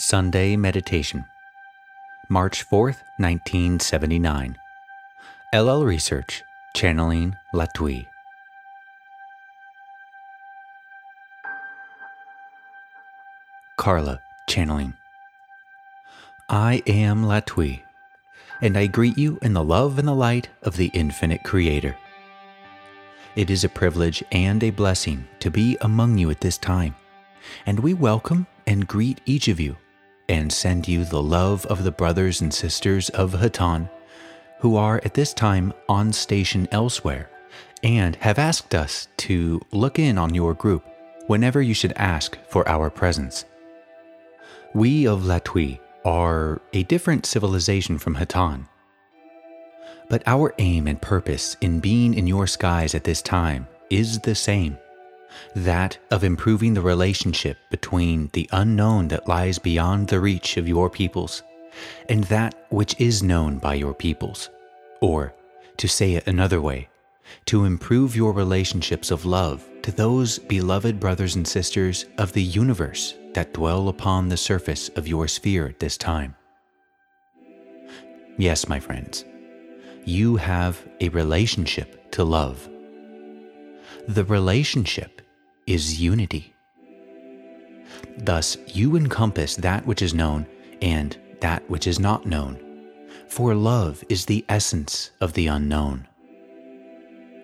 Sunday Meditation, March 4th, 1979. LL Research, channeling Latwii. Carla, channeling. I am Latwii, and I greet you in the love and the light of the infinite Creator. It is a privilege and a blessing to be among you at this time, and we welcome and greet each of you and send you the love of the brothers and sisters of Hatonn, who are at this time on station elsewhere and have asked us to look in on your group whenever you should ask for our presence. We of Latwii are a different civilization from Hatonn. But our aim and purpose in being in your skies at this time is the same that of improving the relationship between the unknown that lies beyond the reach of your peoples and that which is known by your peoples. Or, to say it another way, to improve your relationships of love to those beloved brothers and sisters of the universe that dwell upon the surface of your sphere at this time. Yes, my friends, you have a relationship to love. The relationship is unity. Thus, you encompass that which is known and that which is not known, for love is the essence of the unknown.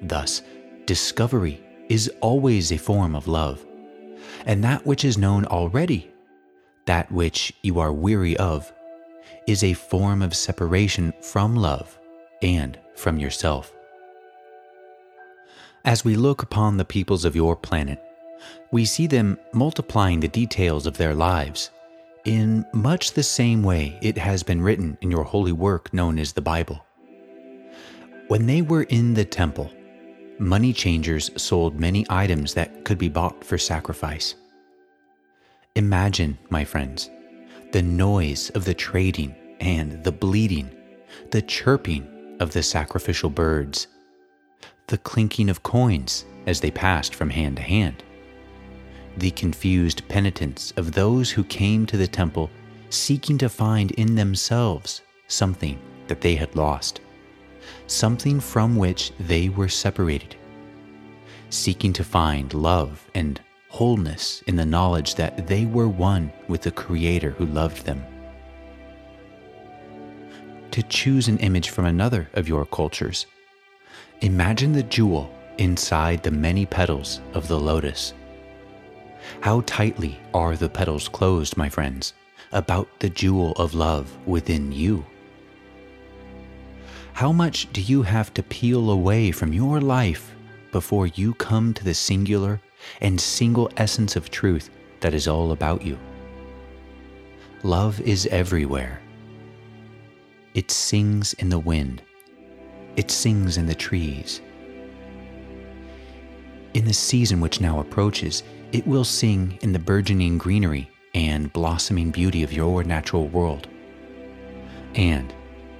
Thus, discovery is always a form of love, and that which is known already, that which you are weary of, is a form of separation from love and from yourself. As we look upon the peoples of your planet, we see them multiplying the details of their lives in much the same way it has been written in your holy work known as the Bible. When they were in the temple, money changers sold many items that could be bought for sacrifice. Imagine, my friends, the noise of the trading and the bleating, the chirping of the sacrificial birds, the clinking of coins as they passed from hand to hand the confused penitence of those who came to the temple seeking to find in themselves something that they had lost, something from which they were separated, seeking to find love and wholeness in the knowledge that they were one with the Creator who loved them. To choose an image from another of your cultures, imagine the jewel inside the many petals of the lotus how tightly are the petals closed, my friends, about the jewel of love within you? How much do you have to peel away from your life before you come to the singular and single essence of truth that is all about you? Love is everywhere. It sings in the wind. It sings in the trees. In the season which now approaches, it will sing in the burgeoning greenery and blossoming beauty of your natural world. And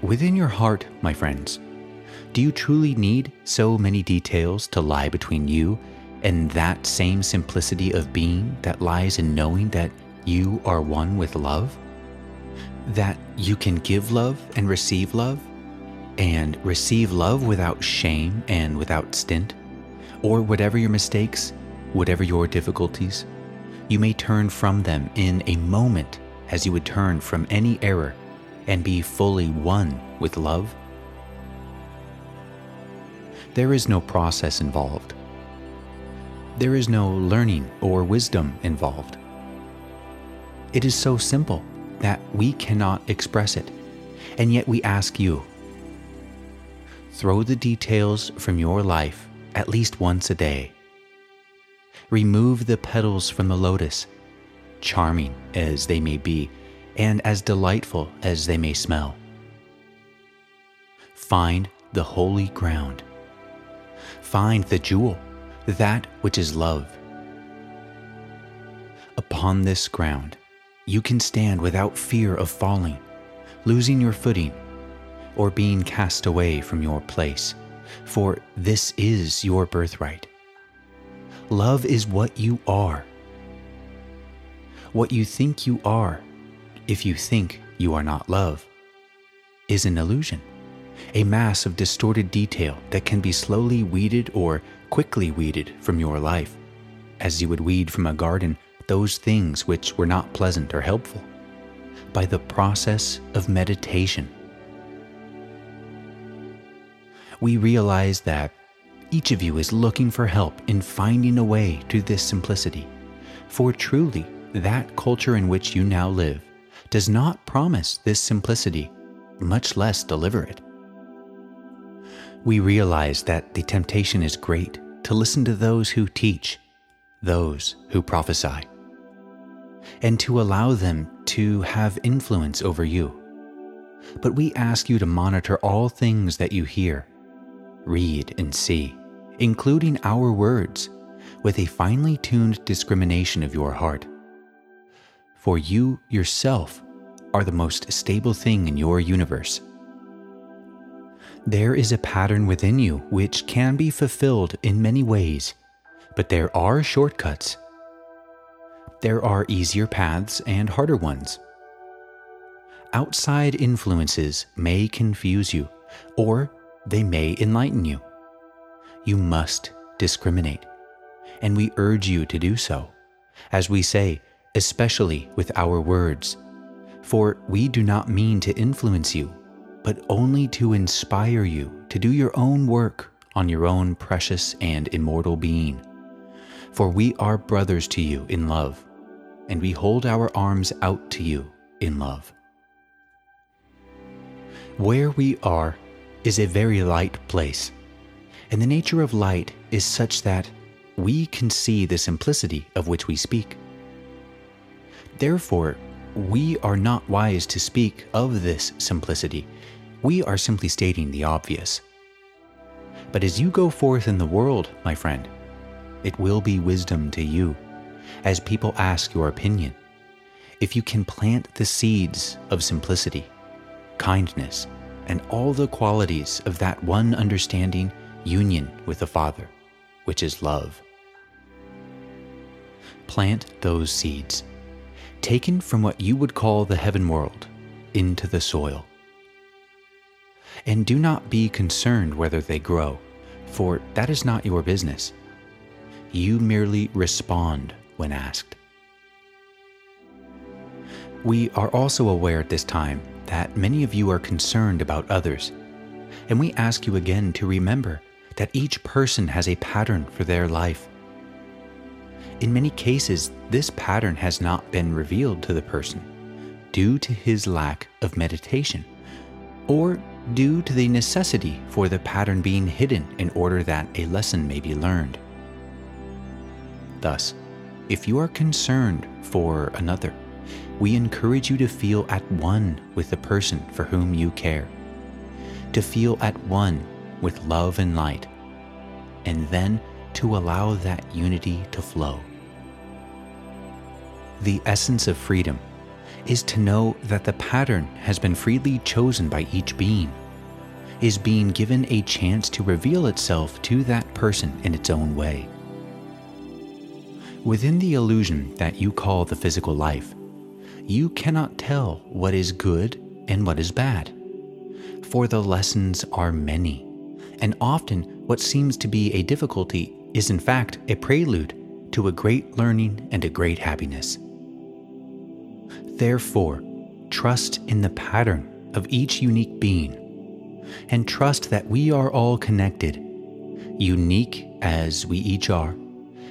within your heart, my friends, do you truly need so many details to lie between you and that same simplicity of being that lies in knowing that you are one with love? That you can give love and receive love, and receive love without shame and without stint? Or whatever your mistakes, Whatever your difficulties, you may turn from them in a moment as you would turn from any error and be fully one with love. There is no process involved. There is no learning or wisdom involved. It is so simple that we cannot express it, and yet we ask you throw the details from your life at least once a day remove the petals from the lotus, charming as they may be, and as delightful as they may smell. Find the holy ground. Find the jewel, that which is love. Upon this ground, you can stand without fear of falling, losing your footing, or being cast away from your place, for this is your birthright. Love is what you are. What you think you are if you think you are not love, is an illusion, a mass of distorted detail that can be slowly weeded or quickly weeded from your life, as you would weed from a garden those things which were not pleasant or helpful, by the process of meditation. We realize that each of you is looking for help in finding a way to this simplicity, for truly, that culture in which you now live does not promise this simplicity, much less deliver it. We realize that the temptation is great to listen to those who teach, those who prophesy, and to allow them to have influence over you. But we ask you to monitor all things that you hear, read, and see, including our words, with a finely tuned discrimination of your heart for you yourself are the most stable thing in your universe. There is a pattern within you which can be fulfilled in many ways, but there are shortcuts. There are easier paths and harder ones. Outside influences may confuse you, or they may enlighten you. You must discriminate, and we urge you to do so. As we say, especially with our words. For we do not mean to influence you, but only to inspire you to do your own work on your own precious and immortal being. For we are brothers to you in love, and we hold our arms out to you in love. Where we are is a very light place, and the nature of light is such that we can see the simplicity of which we speak. Therefore, we are not wise to speak of this simplicity. We are simply stating the obvious. But as you go forth in the world, my friend, it will be wisdom to you as people ask your opinion. If you can plant the seeds of simplicity, kindness, and all the qualities of that one understanding union with the Father, which is love. Plant those seeds taken from what you would call the heaven world into the soil. And do not be concerned whether they grow, for that is not your business. You merely respond when asked. We are also aware at this time that many of you are concerned about others, and we ask you again to remember that each person has a pattern for their life in many cases, this pattern has not been revealed to the person due to his lack of meditation, or due to the necessity for the pattern being hidden in order that a lesson may be learned. Thus, if you are concerned for another, we encourage you to feel at one with the person for whom you care, to feel at one with love and light, and then to allow that unity to flow. The essence of freedom is to know that the pattern has been freely chosen by each being, is being given a chance to reveal itself to that person in its own way. Within the illusion that you call the physical life, you cannot tell what is good and what is bad, for the lessons are many and often what seems to be a difficulty is in fact a prelude to a great learning and a great happiness. Therefore, trust in the pattern of each unique being, and trust that we are all connected, unique as we each are,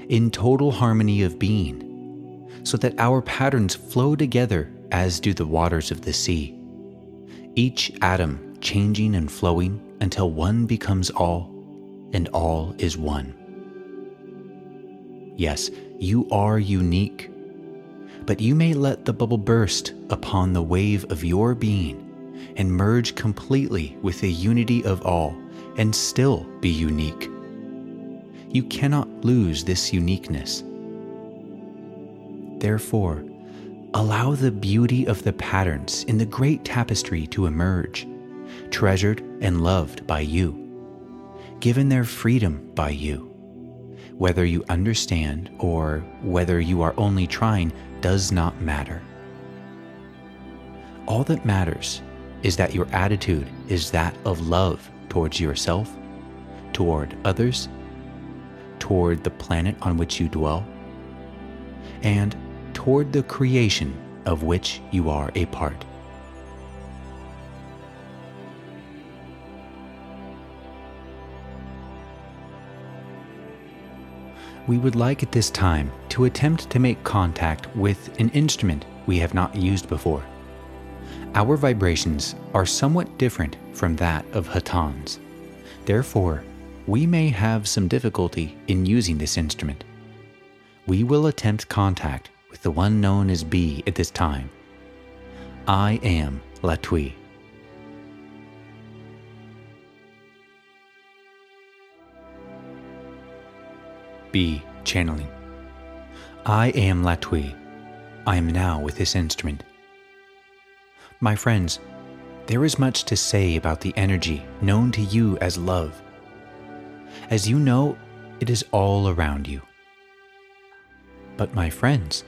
in total harmony of being, so that our patterns flow together as do the waters of the sea, each atom changing and flowing until one becomes all, and all is one. Yes, you are unique, but you may let the bubble burst upon the wave of your being and merge completely with the unity of all and still be unique. You cannot lose this uniqueness. Therefore, allow the beauty of the patterns in the great tapestry to emerge treasured and loved by you, given their freedom by you. Whether you understand or whether you are only trying does not matter. all that matters is that your attitude is that of love towards yourself, toward others, toward the planet on which you dwell, and toward the creation of which you are a part. We would like at this time to attempt to make contact with an instrument we have not used before. Our vibrations are somewhat different from that of Hatonn's. Therefore, we may have some difficulty in using this instrument. We will attempt contact with the one known as B at this time. I am Latwii. B. Channeling. I am Latwii. I am now with this instrument. My friends, there is much to say about the energy known to you as love. As you know, it is all around you. But, my friends,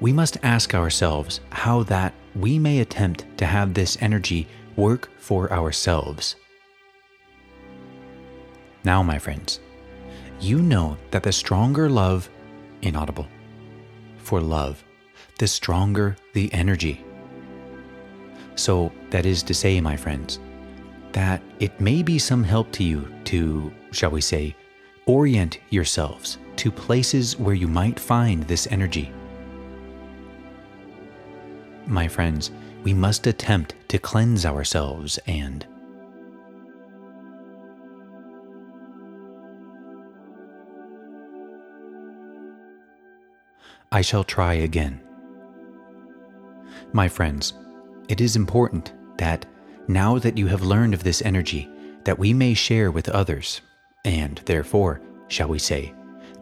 we must ask ourselves how that we may attempt to have this energy work for ourselves. Now, my friends, you know that the stronger love, inaudible, for love, the stronger the energy. So, that is to say, my friends, that it may be some help to you to, shall we say, orient yourselves to places where you might find this energy. My friends, we must attempt to cleanse ourselves and I shall try again. My friends, it is important that now that you have learned of this energy, that we may share with others, and therefore, shall we say,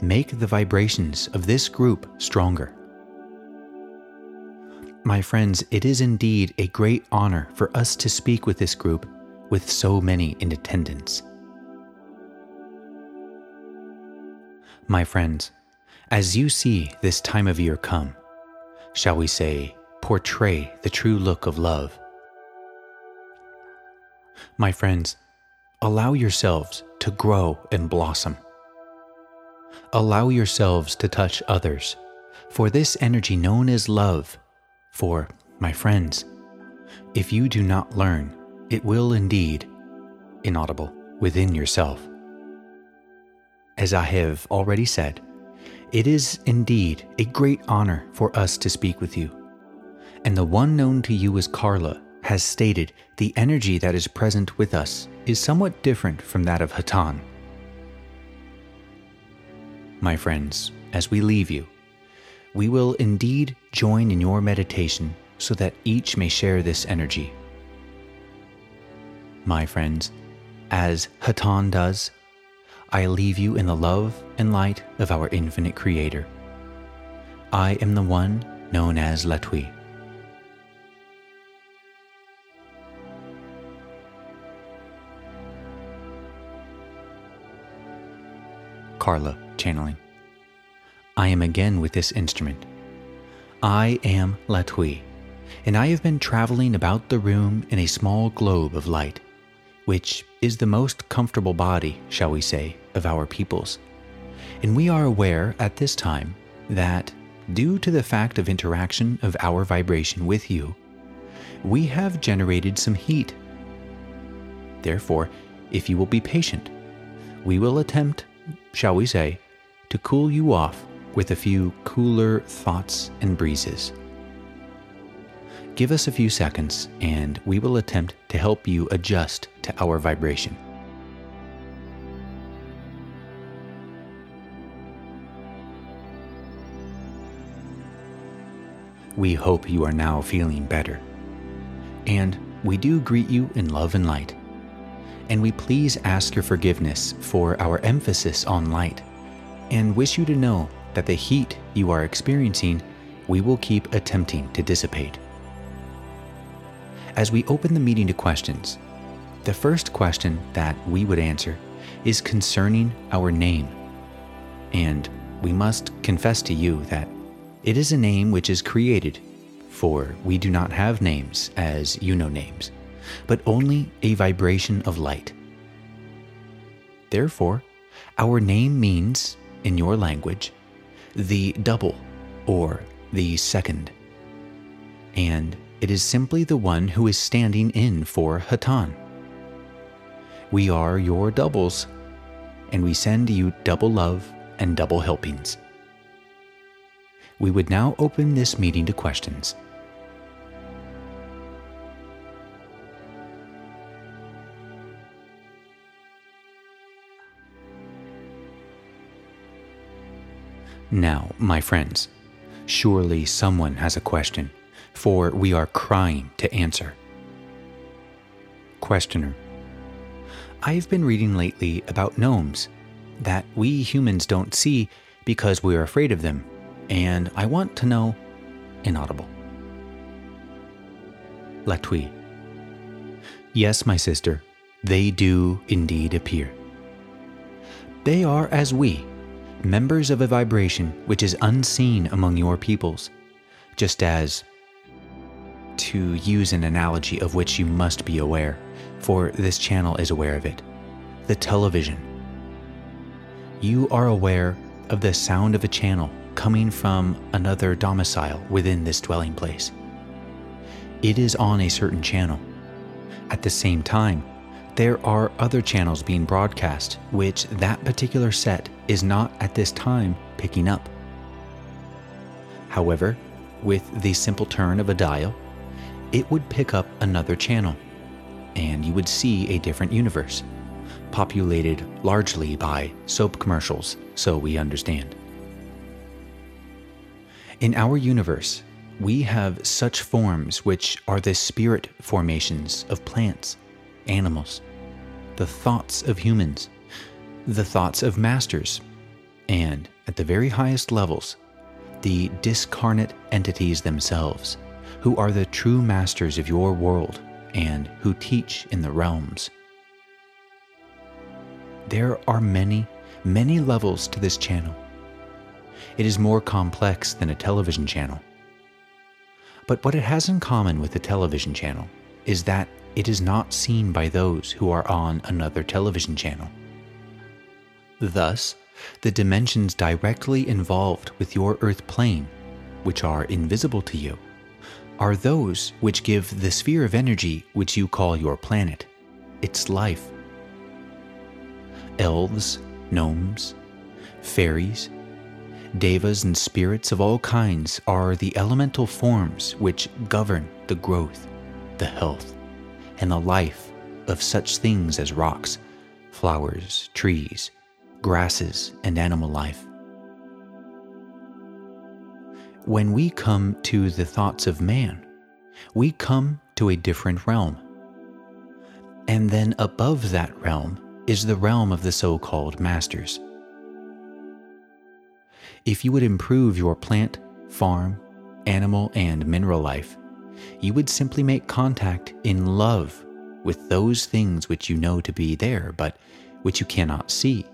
make the vibrations of this group stronger. My friends, it is indeed a great honor for us to speak with this group with so many in attendance. My friends, as you see this time of year come, shall we say, portray the true look of love. My friends, allow yourselves to grow and blossom. Allow yourselves to touch others, for this energy known as love. For, my friends, if you do not learn, it will indeed, inaudible, within yourself. As I have already said, it is indeed a great honor for us to speak with you. And the one known to you as Carla has stated the energy that is present with us is somewhat different from that of Hatonn. My friends, as we leave you, we will indeed join in your meditation so that each may share this energy. My friends, as Hatonn does, I leave you in the love and light of our infinite Creator. I am the one known as Latwii. Carla, channeling. I am again with this instrument. I am Latwii, and I have been traveling about the room in a small globe of light, which is the most comfortable body, shall we say, of our peoples. And we are aware at this time that, due to the fact of interaction of our vibration with you, we have generated some heat. Therefore, if you will be patient, we will attempt shall we say, to cool you off with a few cooler thoughts and breezes. Give us a few seconds and we will attempt to help you adjust to our vibration. We hope you are now feeling better. And we do greet you in love and light and we please ask your forgiveness for our emphasis on light, and wish you to know that the heat you are experiencing we will keep attempting to dissipate. As we open the meeting to questions, the first question that we would answer is concerning our name. And we must confess to you that it is a name which is created for we do not have names as you know names, but only a vibration of light. Therefore, our name means, in your language, the double or the second. And it is simply the one who is standing in for Hatonn. We are your doubles, and we send you double love and double helpings. We would now open this meeting to questions. Now, my friends, surely someone has a question, for we are crying to answer. Questioner I've been reading lately about gnomes that we humans don't see because we're afraid of them, and I want to know. Inaudible. Latwii. Yes, my sister, they do indeed appear. They are as we, members of a vibration which is unseen among your peoples, just as, to use an analogy of which you must be aware, for this channel is aware of it, the television. You are aware of the sound of a channel coming from another domicile within this dwelling place. It is on a certain channel. At the same time, there are other channels being broadcast which that particular set is not at this time picking up. However, with the simple turn of a dial, it would pick up another channel, and you would see a different universe, populated largely by soap commercials, so we understand. In our universe, we have such forms which are the spirit formations of plants, animals, the thoughts of humans, the thoughts of masters, and, at the very highest levels, the discarnate entities themselves, who are the true masters of your world and who teach in the realms. There are many, many levels to this channel. It is more complex than a television channel. But what it has in common with the television channel is that it is not seen by those who are on another television channel. Thus, the dimensions directly involved with your earth plane, which are invisible to you, are those which give the sphere of energy which you call your planet its life. Elves, gnomes, fairies, devas, and spirits of all kinds are the elemental forms which govern the growth, the health, and the life of such things as rocks, flowers, trees, grasses, and animal life. When we come to the thoughts of man, we come to a different realm. And then above that realm is the realm of the so called masters. If you would improve your plant, farm, animal, and mineral life, you would simply make contact in love with those things which you know to be there but which you cannot see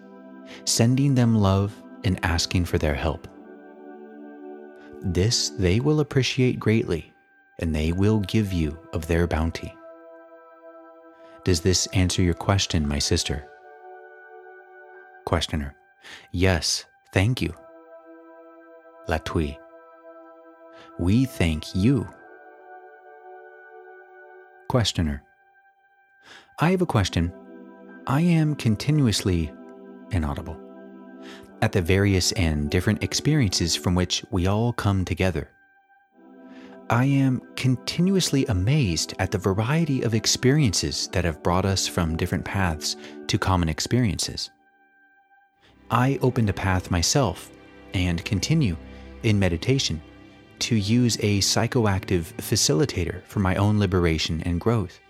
sending them love and asking for their help. This they will appreciate greatly, and they will give you of their bounty. Does this answer your question, my sister? Questioner. Yes, thank you. Latwii. We thank you. Questioner. I have a question. I am continuously inaudible, at the various and different experiences from which we all come together. I am continuously amazed at the variety of experiences that have brought us from different paths to common experiences. I opened a path myself and continue in meditation to use a psychoactive facilitator for my own liberation and growth.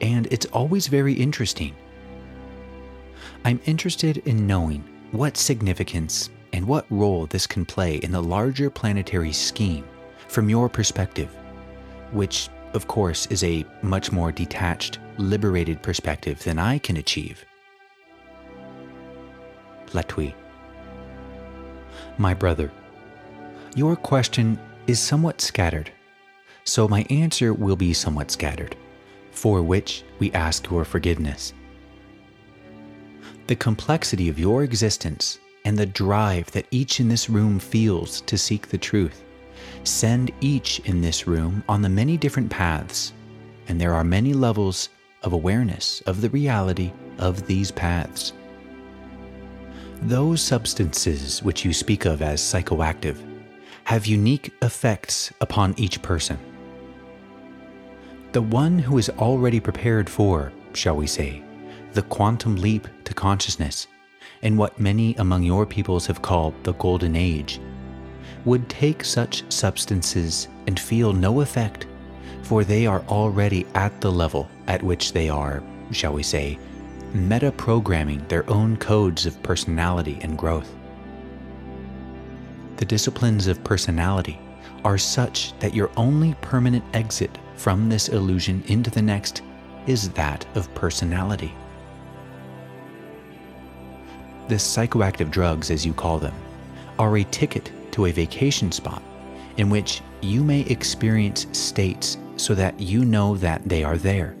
And it's always very interesting I'm interested in knowing what significance and what role this can play in the larger planetary scheme from your perspective, which, of course, is a much more detached, liberated perspective than I can achieve. Latwii. My brother, your question is somewhat scattered, so my answer will be somewhat scattered, for which we ask your forgiveness. The complexity of your existence and the drive that each in this room feels to seek the truth send each in this room on the many different paths, and there are many levels of awareness of the reality of these paths. Those substances which you speak of as psychoactive have unique effects upon each person. The one who is already prepared for, shall we say, the quantum leap to consciousness, and what many among your peoples have called the Golden Age, would take such substances and feel no effect, for they are already at the level at which they are, shall we say, meta programming their own codes of personality and growth. The disciplines of personality are such that your only permanent exit from this illusion into the next is that of personality. The psychoactive drugs, as you call them, are a ticket to a vacation spot in which you may experience states so that you know that they are there.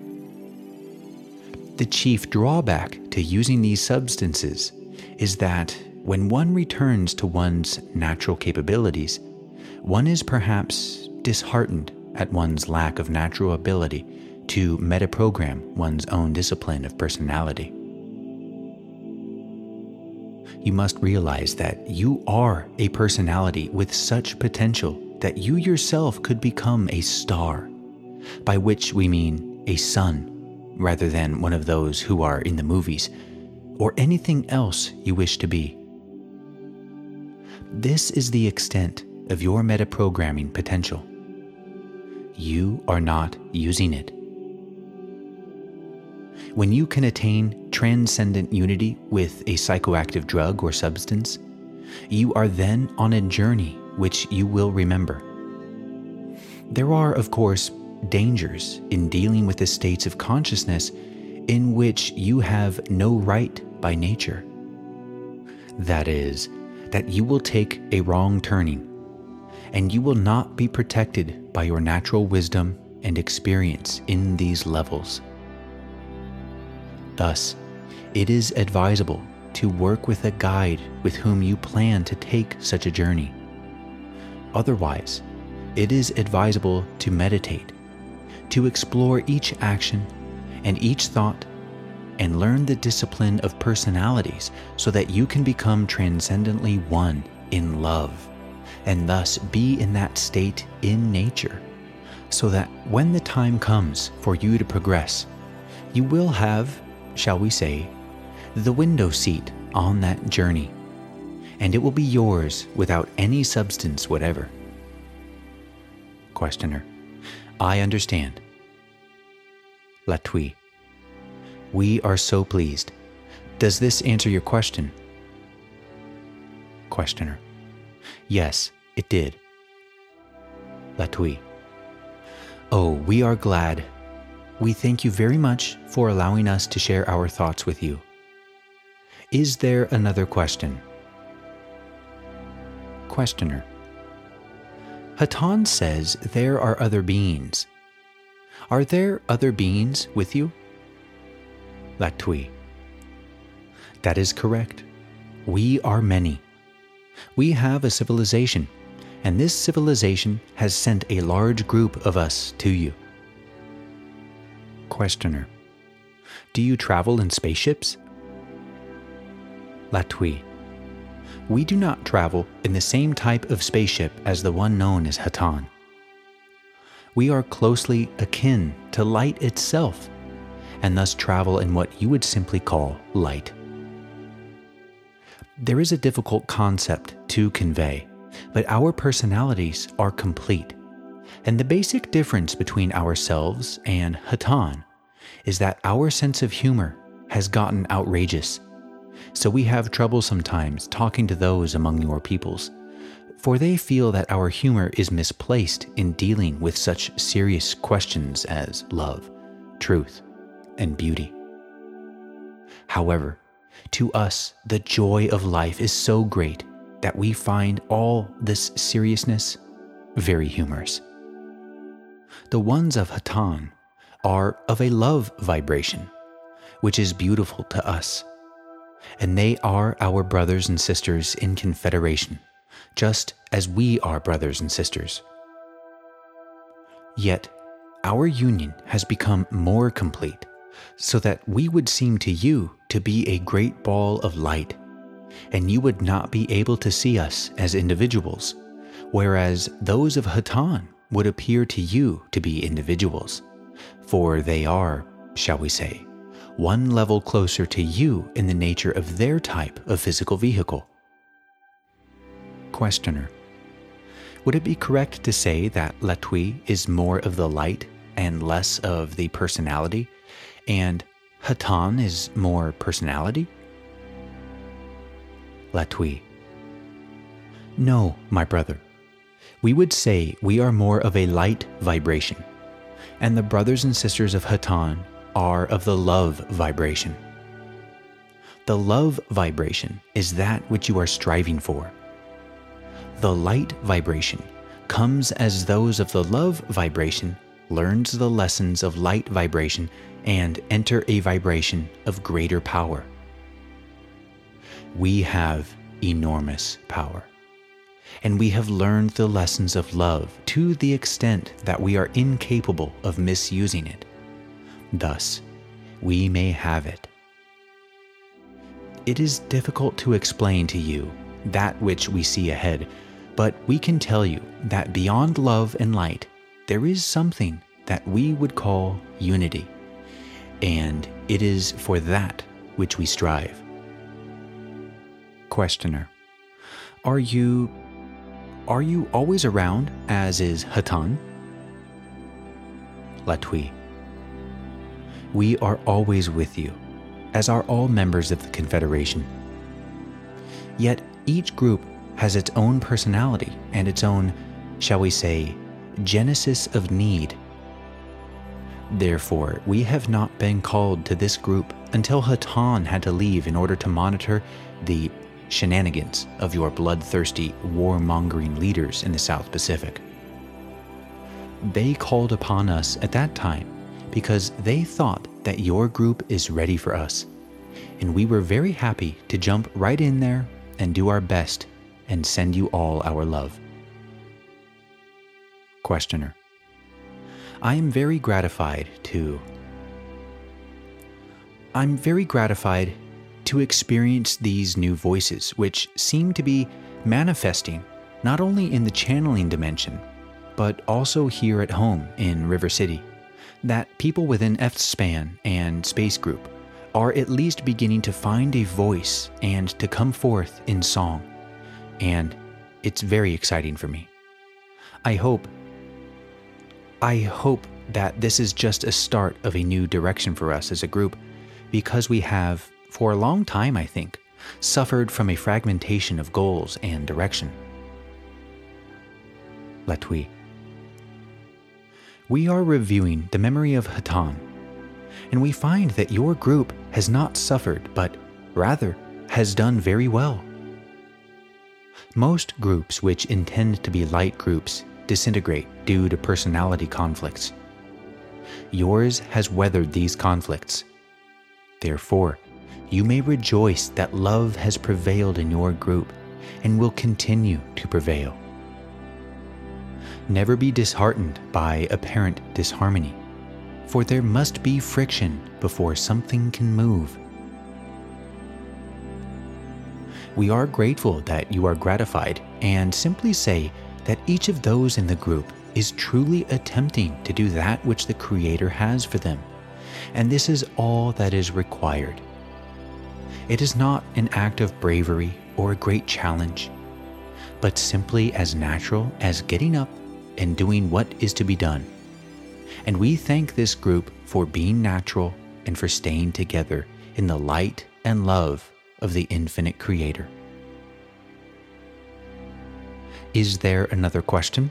The chief drawback to using these substances is that when one returns to one's natural capabilities, one is perhaps disheartened at one's lack of natural ability to metaprogram one's own discipline of personality. You must realize that you are a personality with such potential that you yourself could become a star, by which we mean a sun, rather than one of those who are in the movies, or anything else you wish to be. This is the extent of your metaprogramming potential you are not using it. When you can attain transcendent unity with a psychoactive drug or substance, you are then on a journey which you will remember. There are, of course, dangers in dealing with the states of consciousness in which you have no right by nature. That is, that you will take a wrong turning and you will not be protected by your natural wisdom and experience in these levels. Thus, it is advisable to work with a guide with whom you plan to take such a journey. Otherwise, it is advisable to meditate, to explore each action and each thought, and learn the discipline of personalities so that you can become transcendently one in love and thus be in that state in nature, so that when the time comes for you to progress, you will have, shall we say, the window seat on that journey, and it will be yours without any substance whatever. Questioner, I understand. Latwii, we are so pleased. Does this answer your question? Questioner, Yes, it did. Latwii. Oh, we are glad. We thank you very much for allowing us to share our thoughts with you. Is there another question? Questioner. Hatonn says there are other beings. Are there other beings with you? Latwii. That is correct. We are many. We have a civilization, and this civilization has sent a large group of us to you. Questioner Do you travel in spaceships? Latwii We do not travel in the same type of spaceship as the one known as Hatonn. We are closely akin to light itself, and thus travel in what you would simply call light. There is a difficult concept to convey, but our personalities are complete. And the basic difference between ourselves and Hatonn is that our sense of humor has gotten outrageous. So we have trouble sometimes talking to those among your peoples, for they feel that our humor is misplaced in dealing with such serious questions as love, truth, and beauty. However, to us, the joy of life is so great that we find all this seriousness very humorous. the ones of Hatonn are of a love vibration, which is beautiful to us. And they are our brothers and sisters in confederation, just as we are brothers and sisters. Yet, our union has become more complete, so that we would seem to you to be a great ball of light, and you would not be able to see us as individuals, whereas those of Hatonn would appear to you to be individuals, for they are, shall we say, one level closer to you in the nature of their type of physical vehicle. Questioner Would it be correct to say that Latwii is more of the light and less of the personality, and Hatonn is more personality? Latwii. No, my brother we would say we are more of a light vibration, and the brothers and sisters of Hatonn are of the love vibration. The love vibration is that which you are striving for. The light vibration comes as those of the love vibration learns the lessons of light vibration and enter a vibration of greater power. We have enormous power and we have learned the lessons of love to the extent that we are incapable of misusing it. Thus, we may have it. It is difficult to explain to you that which we see ahead, but we can tell you that beyond love and light, there is something that we would call unity, and it is for that which we strive. Questioner Are you are you always around, as is Hatonn? Latwii. We are always with you, as are all members of the Confederation. Yet each group has its own personality and its own, shall we say, genesis of need. Therefore, we have not been called to this group until Hatonn had to leave in order to monitor the shenanigans of your bloodthirsty, warmongering leaders in the South Pacific. They called upon us at that time because they thought that your group is ready for us, and we were very happy to jump right in there and do our best and send you all our love. Questioner I am very gratified to. I'm very gratified to experience these new voices, which seem to be manifesting not only in the channeling dimension, but also here at home in River City, that people within F Span and Space Group are at least beginning to find a voice and to come forth in song. And it's very exciting for me. I hope, I hope that this is just a start of a new direction for us as a group because we have for a long time, I think, suffered from a fragmentation of goals and direction. Latwii. We are reviewing the memory of Hatonn, and we find that your group has not suffered, but rather has done very well. Most groups which intend to be light groups disintegrate due to personality conflicts. Yours has weathered these conflicts. Therefore, you may rejoice that love has prevailed in your group and will continue to prevail. Never be disheartened by apparent disharmony, for there must be friction before something can move. We are grateful that you are gratified and simply say that each of those in the group is truly attempting to do that which the Creator has for them, and this is all that is required. It is not an act of bravery or a great challenge, but simply as natural as getting up and doing what is to be done. And we thank this group for being natural and for staying together in the light and love of the infinite Creator. Is there another question?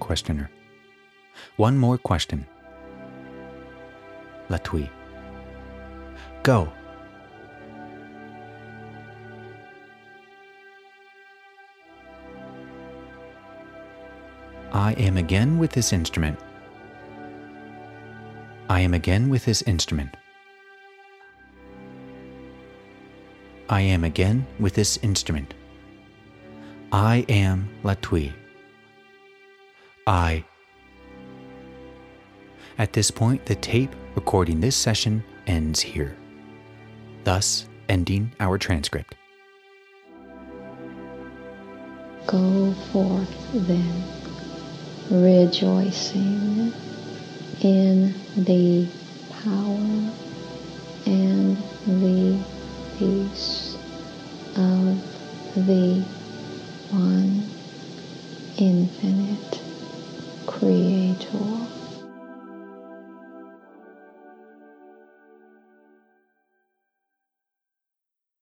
Questioner. One more question. Latwii. Go. I am again with this instrument. I am again with this instrument. I am again with this instrument. I am Latwii. I. At this point, the tape recording this session ends here, thus ending our transcript. Go forth then, rejoicing in the power and the peace of the one infinite creator.